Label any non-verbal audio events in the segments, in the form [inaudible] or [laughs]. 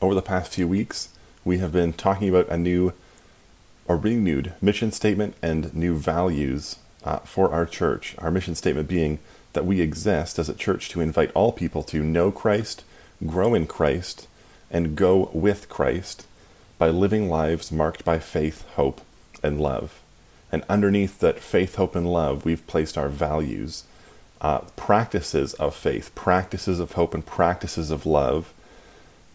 over the past few weeks, we have been talking about a new or renewed mission statement and new values uh, for our church. Our mission statement being that we exist as a church to invite all people to know Christ, grow in Christ, and go with Christ by living lives marked by faith, hope, and love. And underneath that faith, hope, and love, we've placed our values, uh, practices of faith, practices of hope, and practices of love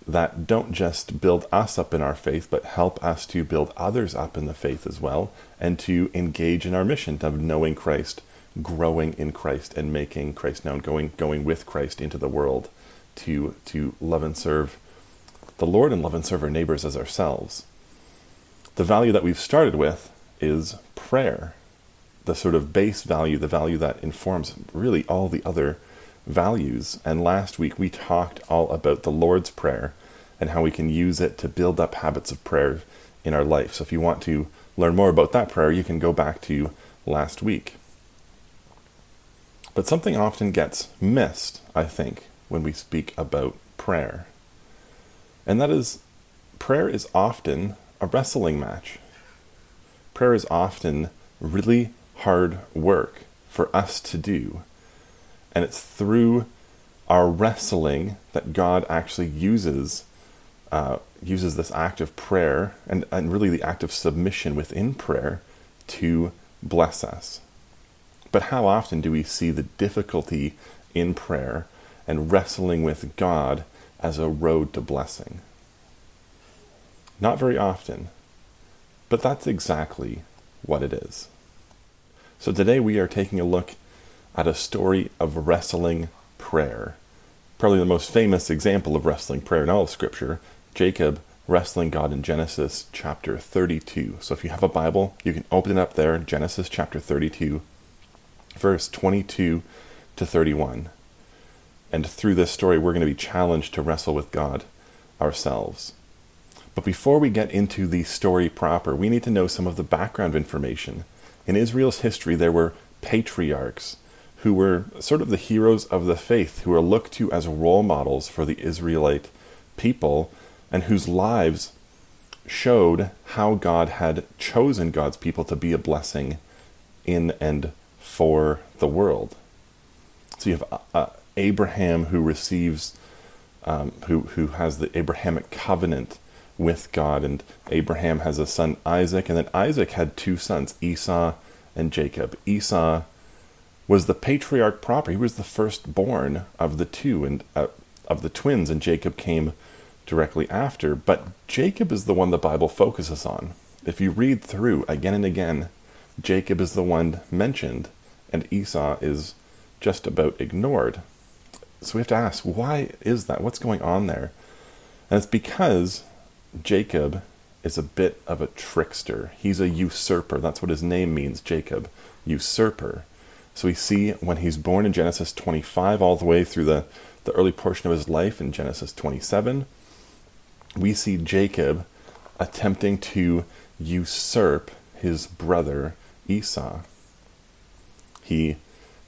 that don't just build us up in our faith, but help us to build others up in the faith as well, and to engage in our mission of knowing Christ, growing in Christ, and making Christ known, going going with Christ into the world, to to love and serve the Lord and love and serve our neighbors as ourselves. The value that we've started with is prayer, the sort of base value, the value that informs really all the other values. And last week we talked all about the Lord's Prayer and how we can use it to build up habits of prayer in our life. So if you want to learn more about that prayer, you can go back to last week. But something often gets missed, I think, when we speak about prayer. And that is, prayer is often a wrestling match. Prayer is often really hard work for us to do and it's through our wrestling that God actually uses uh, uses this act of prayer and, and really the act of submission within prayer to bless us. But how often do we see the difficulty in prayer and wrestling with God as a road to blessing? Not very often, but that's exactly what it is. So today we are taking a look at a story of wrestling prayer. Probably the most famous example of wrestling prayer in all of Scripture, Jacob wrestling God in Genesis chapter 32. So if you have a Bible, you can open it up there, Genesis chapter 32, verse 22 to 31. And through this story, we're going to be challenged to wrestle with God ourselves. But before we get into the story proper, we need to know some of the background information. In Israel's history, there were patriarchs who were sort of the heroes of the faith, who are looked to as role models for the Israelite people, and whose lives showed how God had chosen God's people to be a blessing in and for the world. So you have uh, uh Abraham who receives, um, who who has the Abrahamic covenant with God, and Abraham has a son Isaac, and then Isaac had two sons, Esau and Jacob. Esau was the patriarch proper. He was the firstborn of the two and uh, of the twins, and Jacob came directly after. But Jacob is the one the Bible focuses on. If you read through again and again, Jacob is the one mentioned, and Esau is just about ignored. So we have to ask, why is that? What's going on there? And it's because Jacob is a bit of a trickster. He's a usurper. That's what his name means, Jacob, usurper. So we see when he's born in Genesis 25 all the way through the, the early portion of his life in Genesis 27, we see Jacob attempting to usurp his brother Esau. He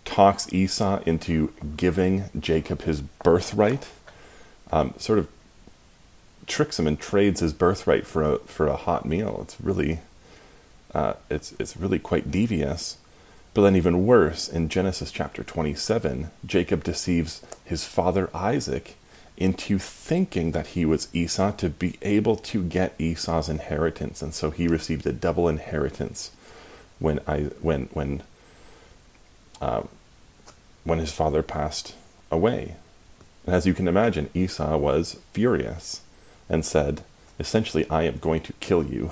talks Esau into giving Jacob his birthright, um, sort of tricks him and trades his birthright for a for a hot meal. It's really uh, it's it's really quite devious. But then, even worse, in Genesis chapter 27, Jacob deceives his father Isaac into thinking that he was Esau to be able to get Esau's inheritance. And so he received a double inheritance when, I, when, when, uh, when his father passed away. And as you can imagine, Esau was furious and said, essentially, I am going to kill you.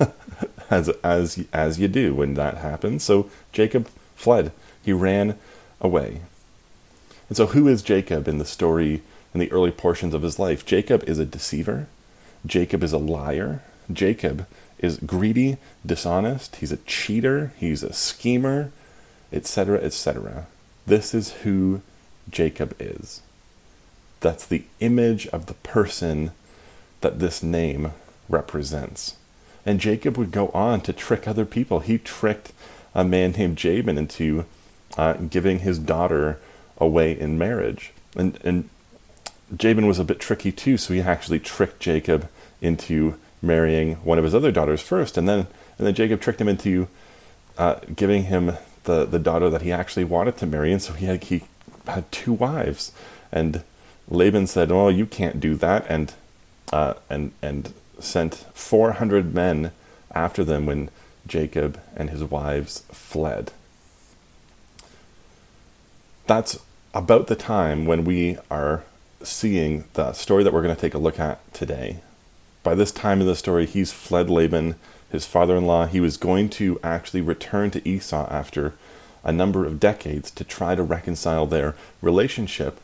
[laughs] as as as you do when that happens. So Jacob fled. He ran away. And so who is Jacob in the story in the early portions of his life? Jacob is a deceiver. Jacob is a liar. Jacob is greedy, dishonest. He's a cheater. He's a schemer, etc., etc. This is who Jacob is. That's the image of the person that this name represents. And Jacob would go on to trick other people. He tricked a man named Laban into uh, giving his daughter away in marriage. And, and Laban was a bit tricky too, so he actually tricked Jacob into marrying one of his other daughters first, and then and then Jacob tricked him into uh, giving him the the daughter that he actually wanted to marry, and so he had he had two wives, and Laban said, "Oh, you can't do that," and uh, and and sent four hundred men after them when Jacob and his wives fled. That's about the time when we are seeing the story that we're going to take a look at today. By this time in the story, he's fled Laban, his father in law. He was going to actually return to Esau after a number of decades to try to reconcile their relationship.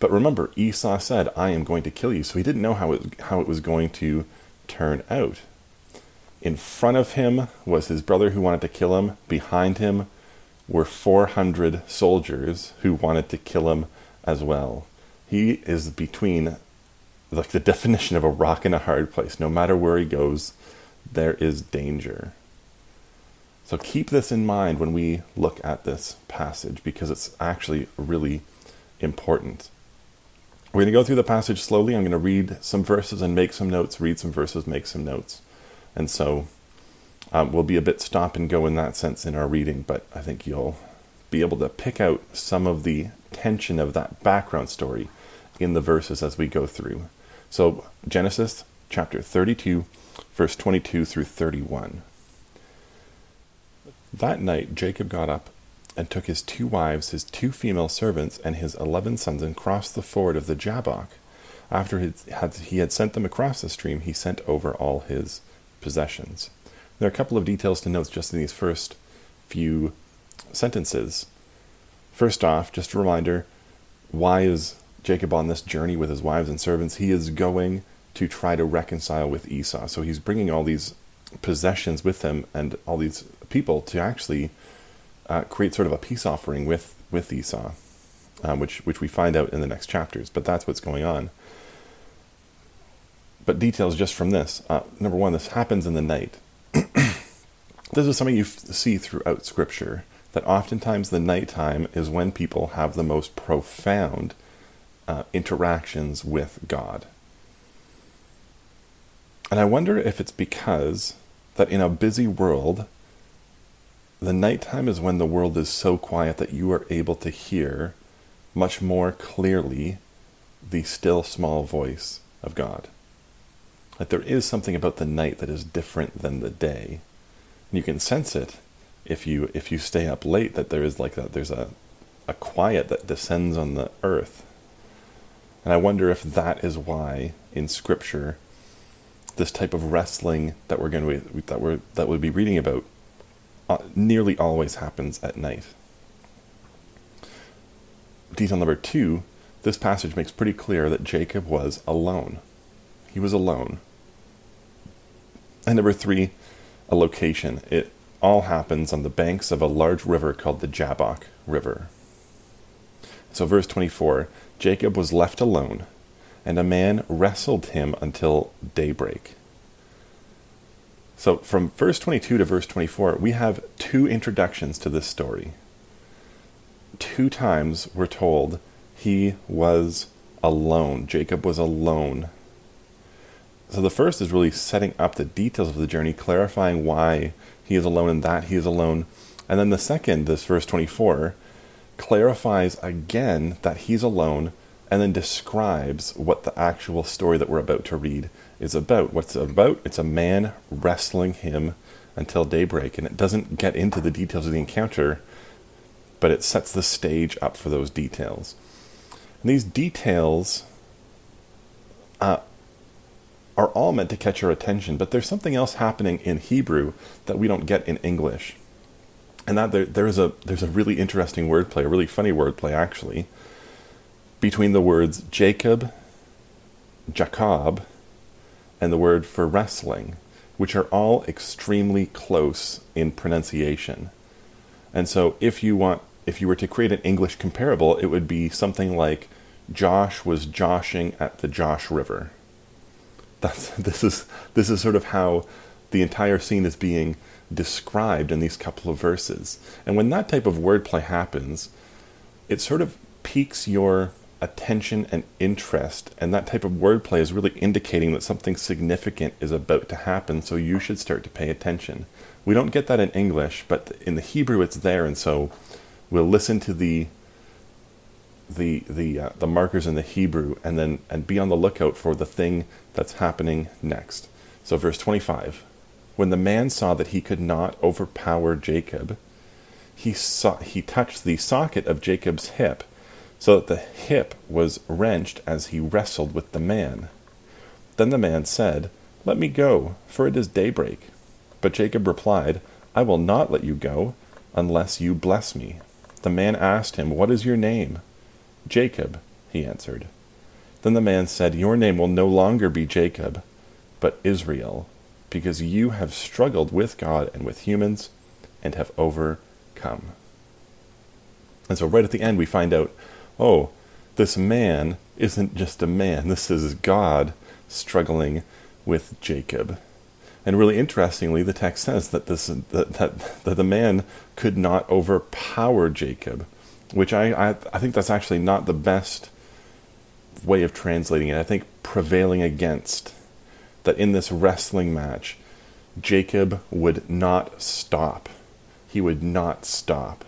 But remember, Esau said, I am going to kill you. So he didn't know how it, how it was going to turn out. In front of him was his brother who wanted to kill him. Behind him were 400 soldiers who wanted to kill him as well. He is between like the definition of a rock and a hard place. No matter where he goes, there is danger. So keep this in mind when we look at this passage because it's actually really important. We're going to go through the passage slowly. I'm going to read some verses and make some notes, read some verses, make some notes. And so um, we'll be a bit stop and go in that sense in our reading, but I think you'll be able to pick out some of the tension of that background story in the verses as we go through. So, Genesis chapter 32, verse 22 through 31. That night Jacob got up and took his two wives, his two female servants, and his eleven sons and crossed the ford of the Jabbok. After he had sent them across the stream, he sent over all his possessions. There are a couple of details to note just in these first few sentences. First off, just a reminder why is Jacob on this journey with his wives and servants? He is going to try to reconcile with Esau. So he's bringing all these possessions with him and all these people to actually uh, create sort of a peace offering with, with Esau, um, which, which we find out in the next chapters. But that's what's going on. But details just from this. Uh, number one, this happens in the night. [clears throat] this is something you f- see throughout Scripture that oftentimes the nighttime is when people have the most profound uh, interactions with God. And I wonder if it's because that in a busy world, the nighttime is when the world is so quiet that you are able to hear much more clearly the still small voice of God. That there is something about the night that is different than the day. And you can sense it if you if you stay up late that there is like that there's a a quiet that descends on the earth. And I wonder if that is why in scripture this type of wrestling that we're going to that we're that we'll be reading about Uh, nearly always happens at night. Detail number 2, this passage makes pretty clear that Jacob was alone. He was alone. And number three, a location. It all happens on the banks of a large river called the Jabbok River. So, verse 24 Jacob was left alone, and a man wrestled him until daybreak. So, from verse 22 to verse 24, we have two introductions to this story. Two times we're told he was alone. Jacob was alone so the first is really setting up the details of the journey, clarifying why he is alone and that he is alone. And then the second, this verse 24, clarifies again that he's alone and then describes what the actual story that we're about to read is about. What's about? It's a man wrestling him until daybreak. And it doesn't get into the details of the encounter, but it sets the stage up for those details. And these details uh, are all meant to catch our attention, but there's something else happening in Hebrew that we don't get in English. And that there, there's a there's a really interesting wordplay, a really funny wordplay actually, between the words Jacob, Jabbok, and the word for wrestling, which are all extremely close in pronunciation. And so if you want if you were to create an English comparable, it would be something like Josh was joshing at the Josh River that's [laughs] this is this is sort of how the entire scene is being described in these couple of verses. And when that type of wordplay happens, it sort of piques your attention and interest. And that type of wordplay is really indicating that something significant is about to happen, so you should start to pay attention. We don't get that in English, but in the Hebrew it's there, and so we'll listen to the the the uh, the markers in the Hebrew and then and be on the lookout for the thing that's happening next. So verse 25. When the man saw that he could not overpower Jacob, he saw he touched the socket of Jacob's hip so that the hip was wrenched as he wrestled with the man. Then the man said, Let me go, for it is daybreak. But Jacob replied, I will not let you go, unless you bless me. The man asked him, What is your name? Jacob, he answered. Then the man said, Your name will no longer be Jacob, but Israel, because you have struggled with God and with humans, and have overcome. And so, right at the end, we find out oh, this man isn't just a man, this is God struggling with Jacob. And really interestingly, the text says that this that, that, that the man could not overpower Jacob, which I, I I think that's actually not the best way of translating it. I think prevailing against that in this wrestling match, Jacob would not stop. He would not stop.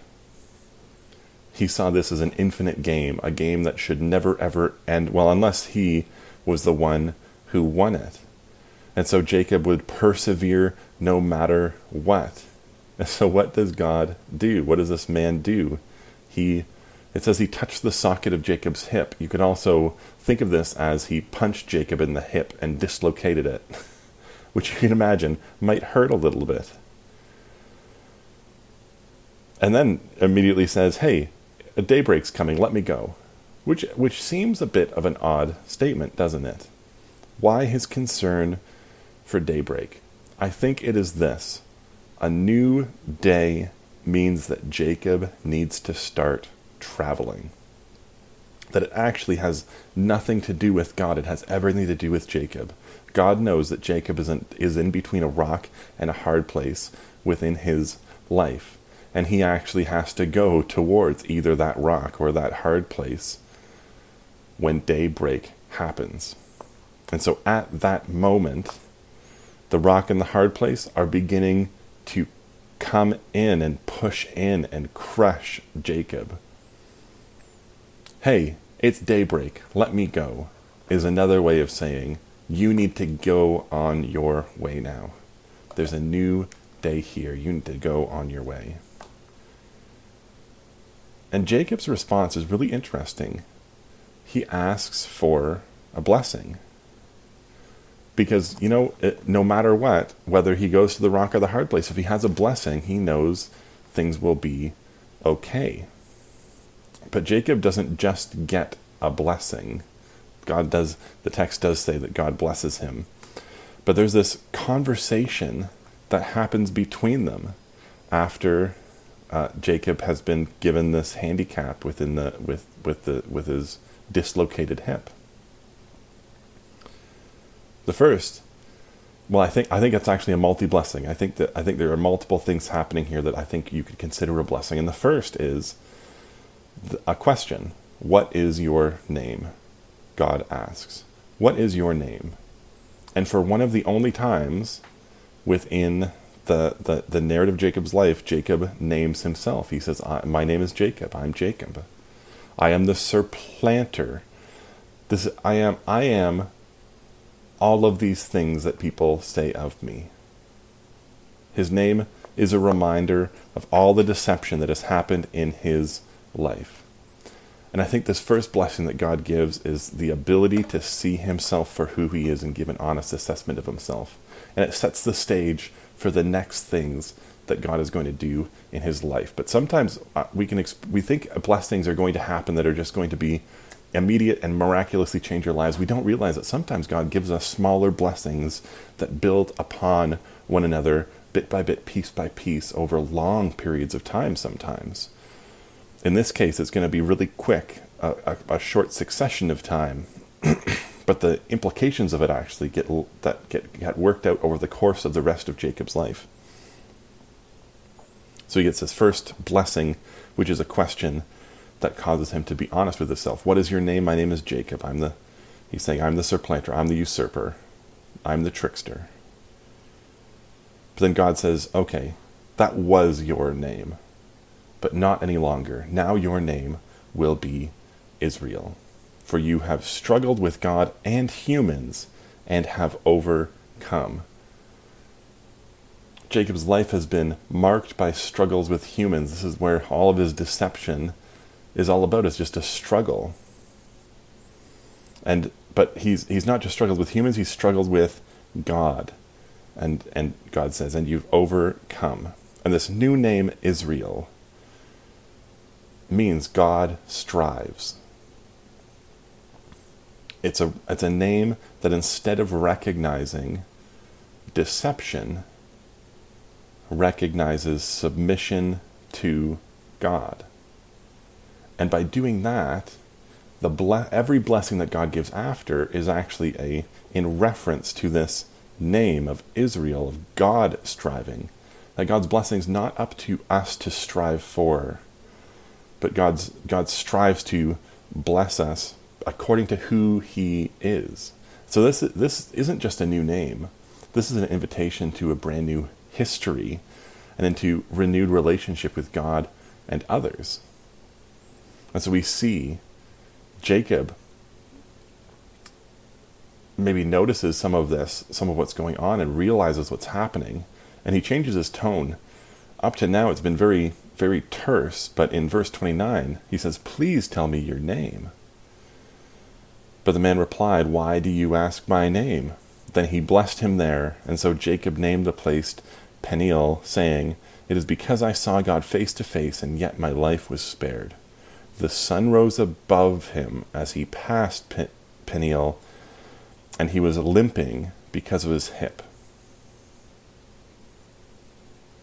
He saw this as an infinite game, a game that should never ever end, well, unless he was the one who won it. And so Jacob would persevere no matter what. And [laughs] so what does God do? What does this man do? He it says he touched the socket of Jacob's hip. You could also think of this as he punched Jacob in the hip and dislocated it, [laughs] which you can imagine might hurt a little bit. And then immediately says, Hey, a daybreak's coming, let me go. Which, which seems a bit of an odd statement, doesn't it? Why his concern for daybreak? I think it is this a new day means that Jacob needs to start traveling. That it actually has nothing to do with God, it has everything to do with Jacob. God knows that Jacob is in, is in between a rock and a hard place within his life and he actually has to go towards either that rock or that hard place when daybreak happens. And so at that moment, the rock and the hard place are beginning to come in and push in and crush Jacob. Hey, it's daybreak, let me go, is another way of saying you need to go on your way now. There's a new day here. You need to go on your way. And Jacob's response is really interesting. He asks for a blessing. Because, you know, it, no matter what, whether he goes to the rock or the hard place, if he has a blessing, he knows things will be okay. But Jacob doesn't just get a blessing. God does, the text does say that God blesses him. But there's this conversation that happens between them after uh, Jacob has been given this handicap within the with with the with his dislocated hip. The first, well, I think I think it's actually a multi blessing. I think that I think there are multiple things happening here that I think you could consider a blessing. And the first is a question: What is your name? God asks. What is your name? And for one of the only times within the, the, the narrative of Jacob's life, Jacob names himself. He says, My name is Jacob. I'm Jacob. I am the supplanter. This I am I am all of these things that people say of me. His name is a reminder of all the deception that has happened in his life. And I think this first blessing that God gives is the ability to see himself for who he is and give an honest assessment of himself. And it sets the stage for the next things that God is going to do in his life. But sometimes uh, we can exp- we think blessings are going to happen that are just going to be immediate and miraculously change our lives. We don't realize that sometimes God gives us smaller blessings that build upon one another bit by bit, piece by piece over long periods of time sometimes. In this case, it's going to be really quick, a, a, a short succession of time. [clears throat] but the implications of it actually get that get, get worked out over the course of the rest of Jacob's life. So he gets his first blessing, which is a question that causes him to be honest with himself. What is your name? My name is Jacob. I'm the he's saying I'm the surplanter, I'm the usurper, I'm the trickster. But then God says, "Okay, that was your name, but not any longer. Now your name will be Israel, for you have struggled with God and humans and have overcome." Jacob's life has been marked by struggles with humans. This is where all of his deception is all about. It's just a struggle. And but he's he's not just struggled with humans, he's struggled with God. And and God says, and you've overcome. And this new name Israel means God strives. It's a it's a name that instead of recognizing deception recognizes submission to God. And by doing that, the ble- every blessing that God gives after is actually a in reference to this name of Israel of God striving. That God's blessing is not up to us to strive for, but God's God strives to bless us according to who He is. So this this isn't just a new name. This is an invitation to a brand new history and into renewed relationship with God and others. And so we see Jacob maybe notices some of this, some of what's going on, and realizes what's happening. And he changes his tone. Up to now, it's been very, very terse, but in verse 29, he says, Please tell me your name. But the man replied, Why do you ask my name? Then he blessed him there, and so Jacob named the place Peniel, saying, It is because I saw God face to face, and yet my life was spared. The sun rose above him as he passed Peniel, and he was limping because of his hip.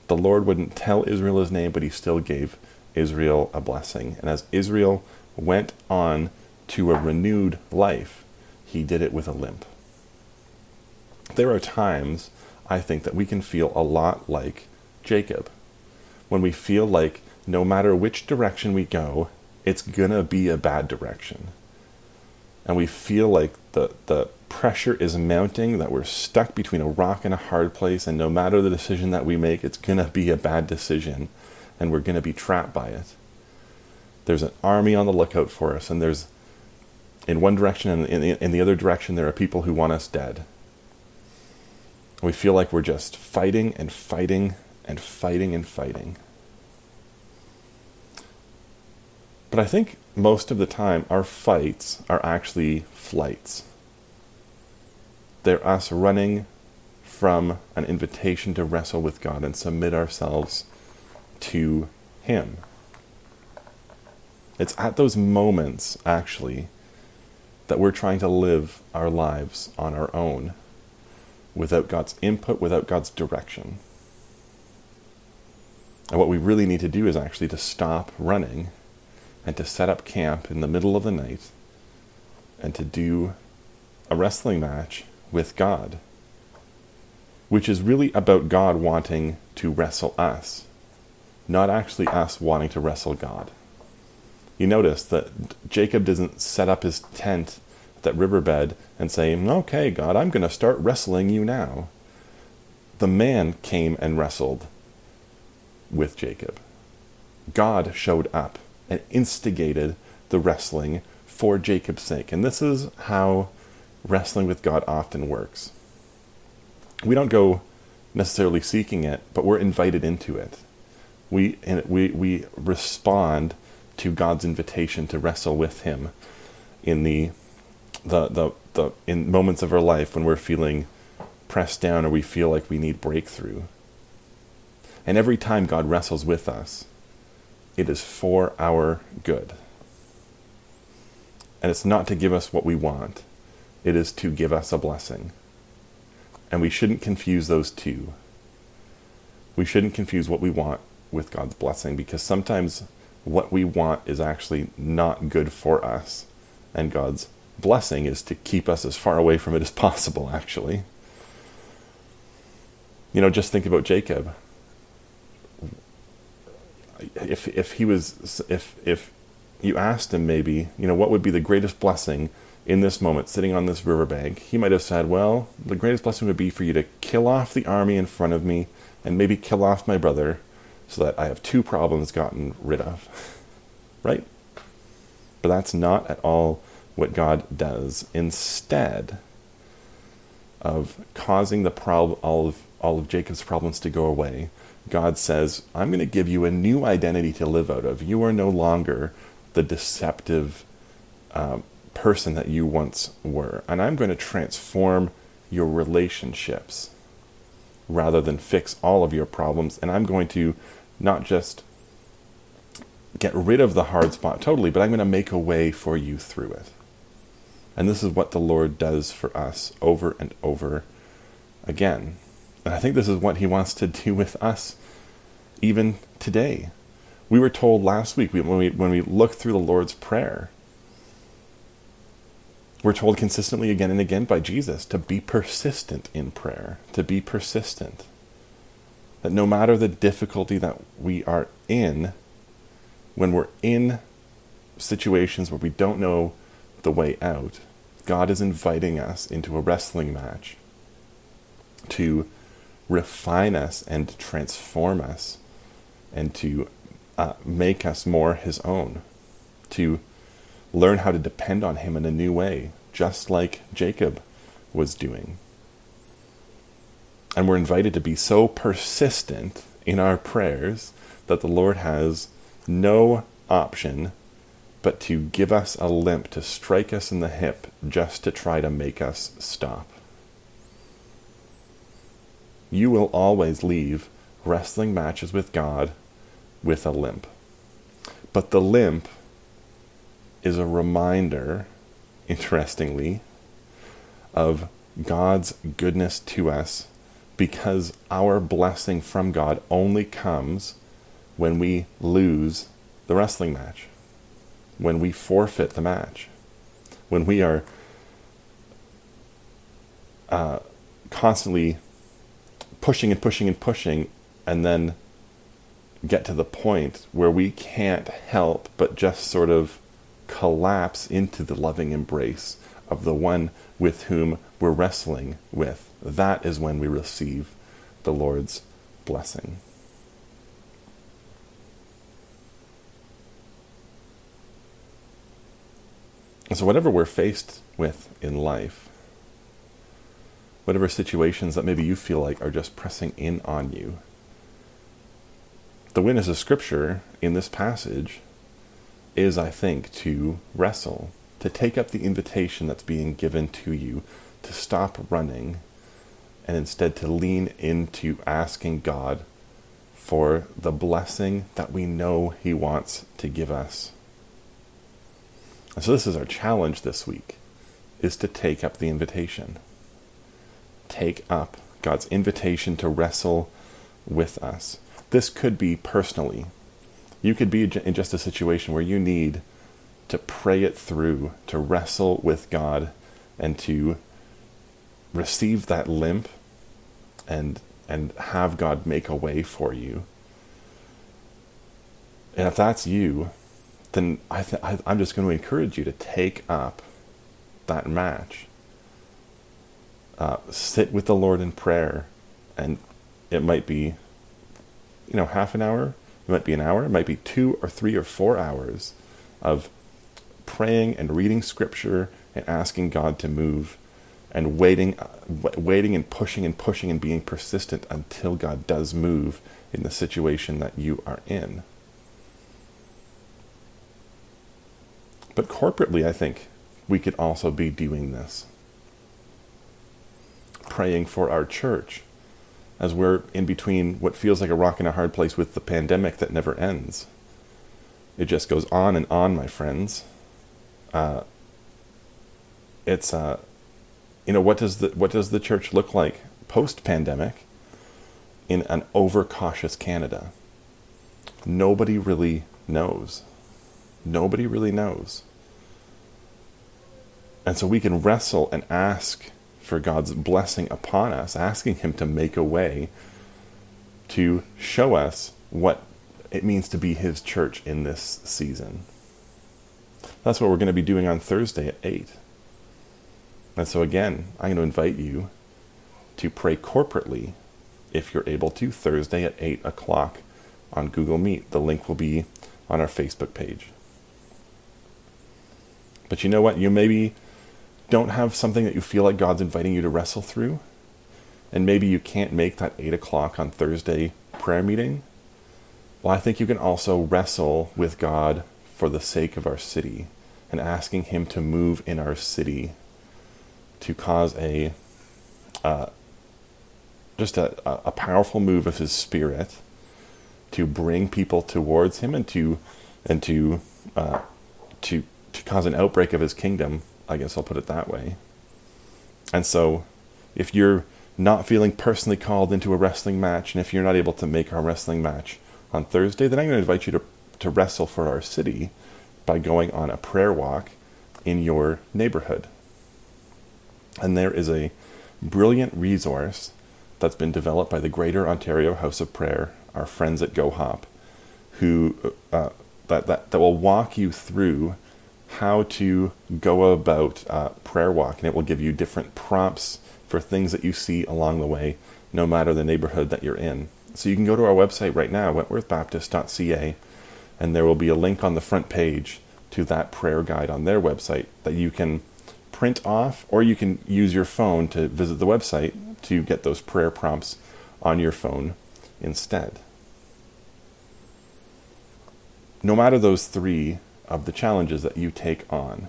The Lord wouldn't tell Israel his name, but he still gave Israel a blessing. And as Israel went on to a renewed life, he did it with a limp. There are times I think that we can feel a lot like Jacob. When we feel like no matter which direction we go, it's to be a bad direction. And we feel like the, the pressure is mounting, that we're stuck between a rock and a hard place, and no matter the decision that we make, it's to be a bad decision, and we're to be trapped by it. There's an army on the lookout for us, and there's in one direction and in, in the other direction, there are people who want us dead. We feel like we're just fighting and fighting and fighting and fighting. But I think most of the time our fights are actually flights. They're us running from an invitation to wrestle with God and submit ourselves to Him. It's at those moments, actually, that we're trying to live our lives on our own without God's input, without God's direction. And what we really need to do is actually to stop running and to set up camp in the middle of the night and to do a wrestling match with God, which is really about God wanting to wrestle us, not actually us wanting to wrestle God. You notice that Jacob doesn't set up his tent at that riverbed and say, Okay, God, I'm going to start wrestling you now. The man came and wrestled with Jacob. God showed up and instigated the wrestling for Jacob's sake. And this is how wrestling with God often works. We don't go necessarily seeking it, but we're invited into it. We, we, we respond to God's invitation to wrestle with Him in the the, the, the in moments of our life when we're feeling pressed down or we feel like we need breakthrough. And every time God wrestles with us, it is for our good. And it's not to give us what we want, it is to give us a blessing. And we shouldn't confuse those two. We shouldn't confuse what we want with God's blessing because sometimes what we want is actually not good for us, and God's blessing is to keep us as far away from it as [laughs] possible, actually. You know, just think about Jacob. If if he was if if you asked him maybe, you know, what would be the greatest blessing in this moment, sitting on this riverbank, he might have said, Well, the greatest blessing would be for you to kill off the army in front of me and maybe kill off my brother so that I have two problems gotten rid of. [laughs] right? But that's not at all what God does. Instead of causing the prob- all of all of Jacob's problems to go away, God says, I'm going to give you a new identity to live out of. You are no longer the deceptive uh, person that you once were. And I'm going to transform your relationships rather than fix all of your problems. And I'm going to not just get rid of the hard spot totally, but I'm going to make a way for you through it. And this is what the Lord does for us over and over again. And I think this is what He wants to do with us even today. We were told last week when we, when we looked through the Lord's Prayer we're told consistently again and again by Jesus to be persistent in prayer, to be persistent. That no matter the difficulty that we are in, when we're in situations where we don't know the way out, God is inviting us into a wrestling match to refine us and transform us and to uh, make us more His own, to learn how to depend on Him in a new way, just like Jacob was doing. And we're invited to be so persistent in our prayers that the Lord has no option but to give us a limp, to strike us in the hip, just to try to make us stop. You will always leave wrestling matches with God with a limp. But the limp is a reminder, interestingly, of God's goodness to us because our blessing from God only comes when we lose the wrestling match, when we forfeit the match, when we are uh, constantly pushing and pushing and pushing, and then get to the point where we can't help but just sort of collapse into the loving embrace of the one with whom we're wrestling with. That is when we receive the Lord's blessing. So, whatever we're faced with in life, whatever situations that maybe you feel like are just pressing in on you, the witness of Scripture in this passage is, I think, to wrestle, to take up the invitation that's being given to you, to stop running, and instead to lean into asking God for the blessing that we know He wants to give us. And so this is our challenge this week, is to take up the invitation. Take up God's invitation to wrestle with us. This could be personally you could be in just a situation where you need to pray it through, to wrestle with God, and to receive that limp and and have God make a way for you. And if that's you, then I th- I'm just going to encourage you to take up that match. Uh, sit with the Lord in prayer, and it might be, you know, half an hour, it might be an hour, it might be two or three or four hours of praying and reading scripture and asking God to move and waiting waiting and pushing and pushing and being persistent until God does move in the situation that you are in. But corporately, I think we could also be doing this. Praying for our church, as we're in between what feels like a rock and a hard place with the pandemic that never ends. It just goes on and on, my friends. Uh, it's uh, you know what does the what does the church look like post pandemic in an overcautious Canada? Nobody really knows. Nobody really knows. And so we can wrestle and ask for God's blessing upon us, asking Him to make a way to show us what it means to be His church in this season. That's what we're going to be doing on Thursday at 8. And so, again, I'm going to invite you to pray corporately if you're able to Thursday at 8 o'clock on Google Meet. The link will be on our Facebook page. But you know what? You maybe don't have something that you feel like God's inviting you to wrestle through. And maybe you can't make that 8 o'clock on Thursday prayer meeting. Well, I think you can also wrestle with God for the sake of our city and asking Him to move in our city to cause a uh, just a, a powerful move of His Spirit to bring people towards Him and to and to uh, to to cause an outbreak of His kingdom. I guess I'll put it that way. And so, if you're not feeling personally called into a wrestling match, and if you're not able to make our wrestling match on Thursday, then I'm going to invite you to, to wrestle for our city by going on a prayer walk in your neighborhood. And there is a brilliant resource that's been developed by the Greater Ontario House of Prayer, our friends at Go Hop, who uh, that, that, that will walk you through how to go about uh, prayer walk, and it will give you different prompts for things that you see along the way, no matter the neighborhood that you're in. So you can go to our website right now, wentworthbaptist.ca, and there will be a link on the front page to that prayer guide on their website that you can print off, or you can use your phone to visit the website to get those prayer prompts on your phone instead. No matter those three of the challenges that you take on,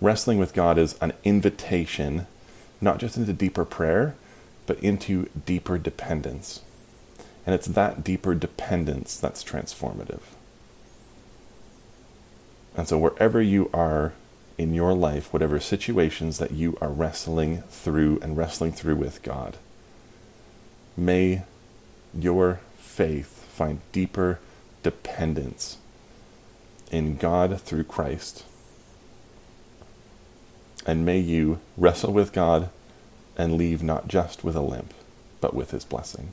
wrestling with God is an invitation not just into deeper prayer, but into deeper dependence. And it's that deeper dependence that's transformative. And so, wherever you are in your life, whatever situations that you are wrestling through and wrestling through with God, may your faith find deeper dependence in God through Christ and may you wrestle with God and leave not just with a limp, but with his blessing.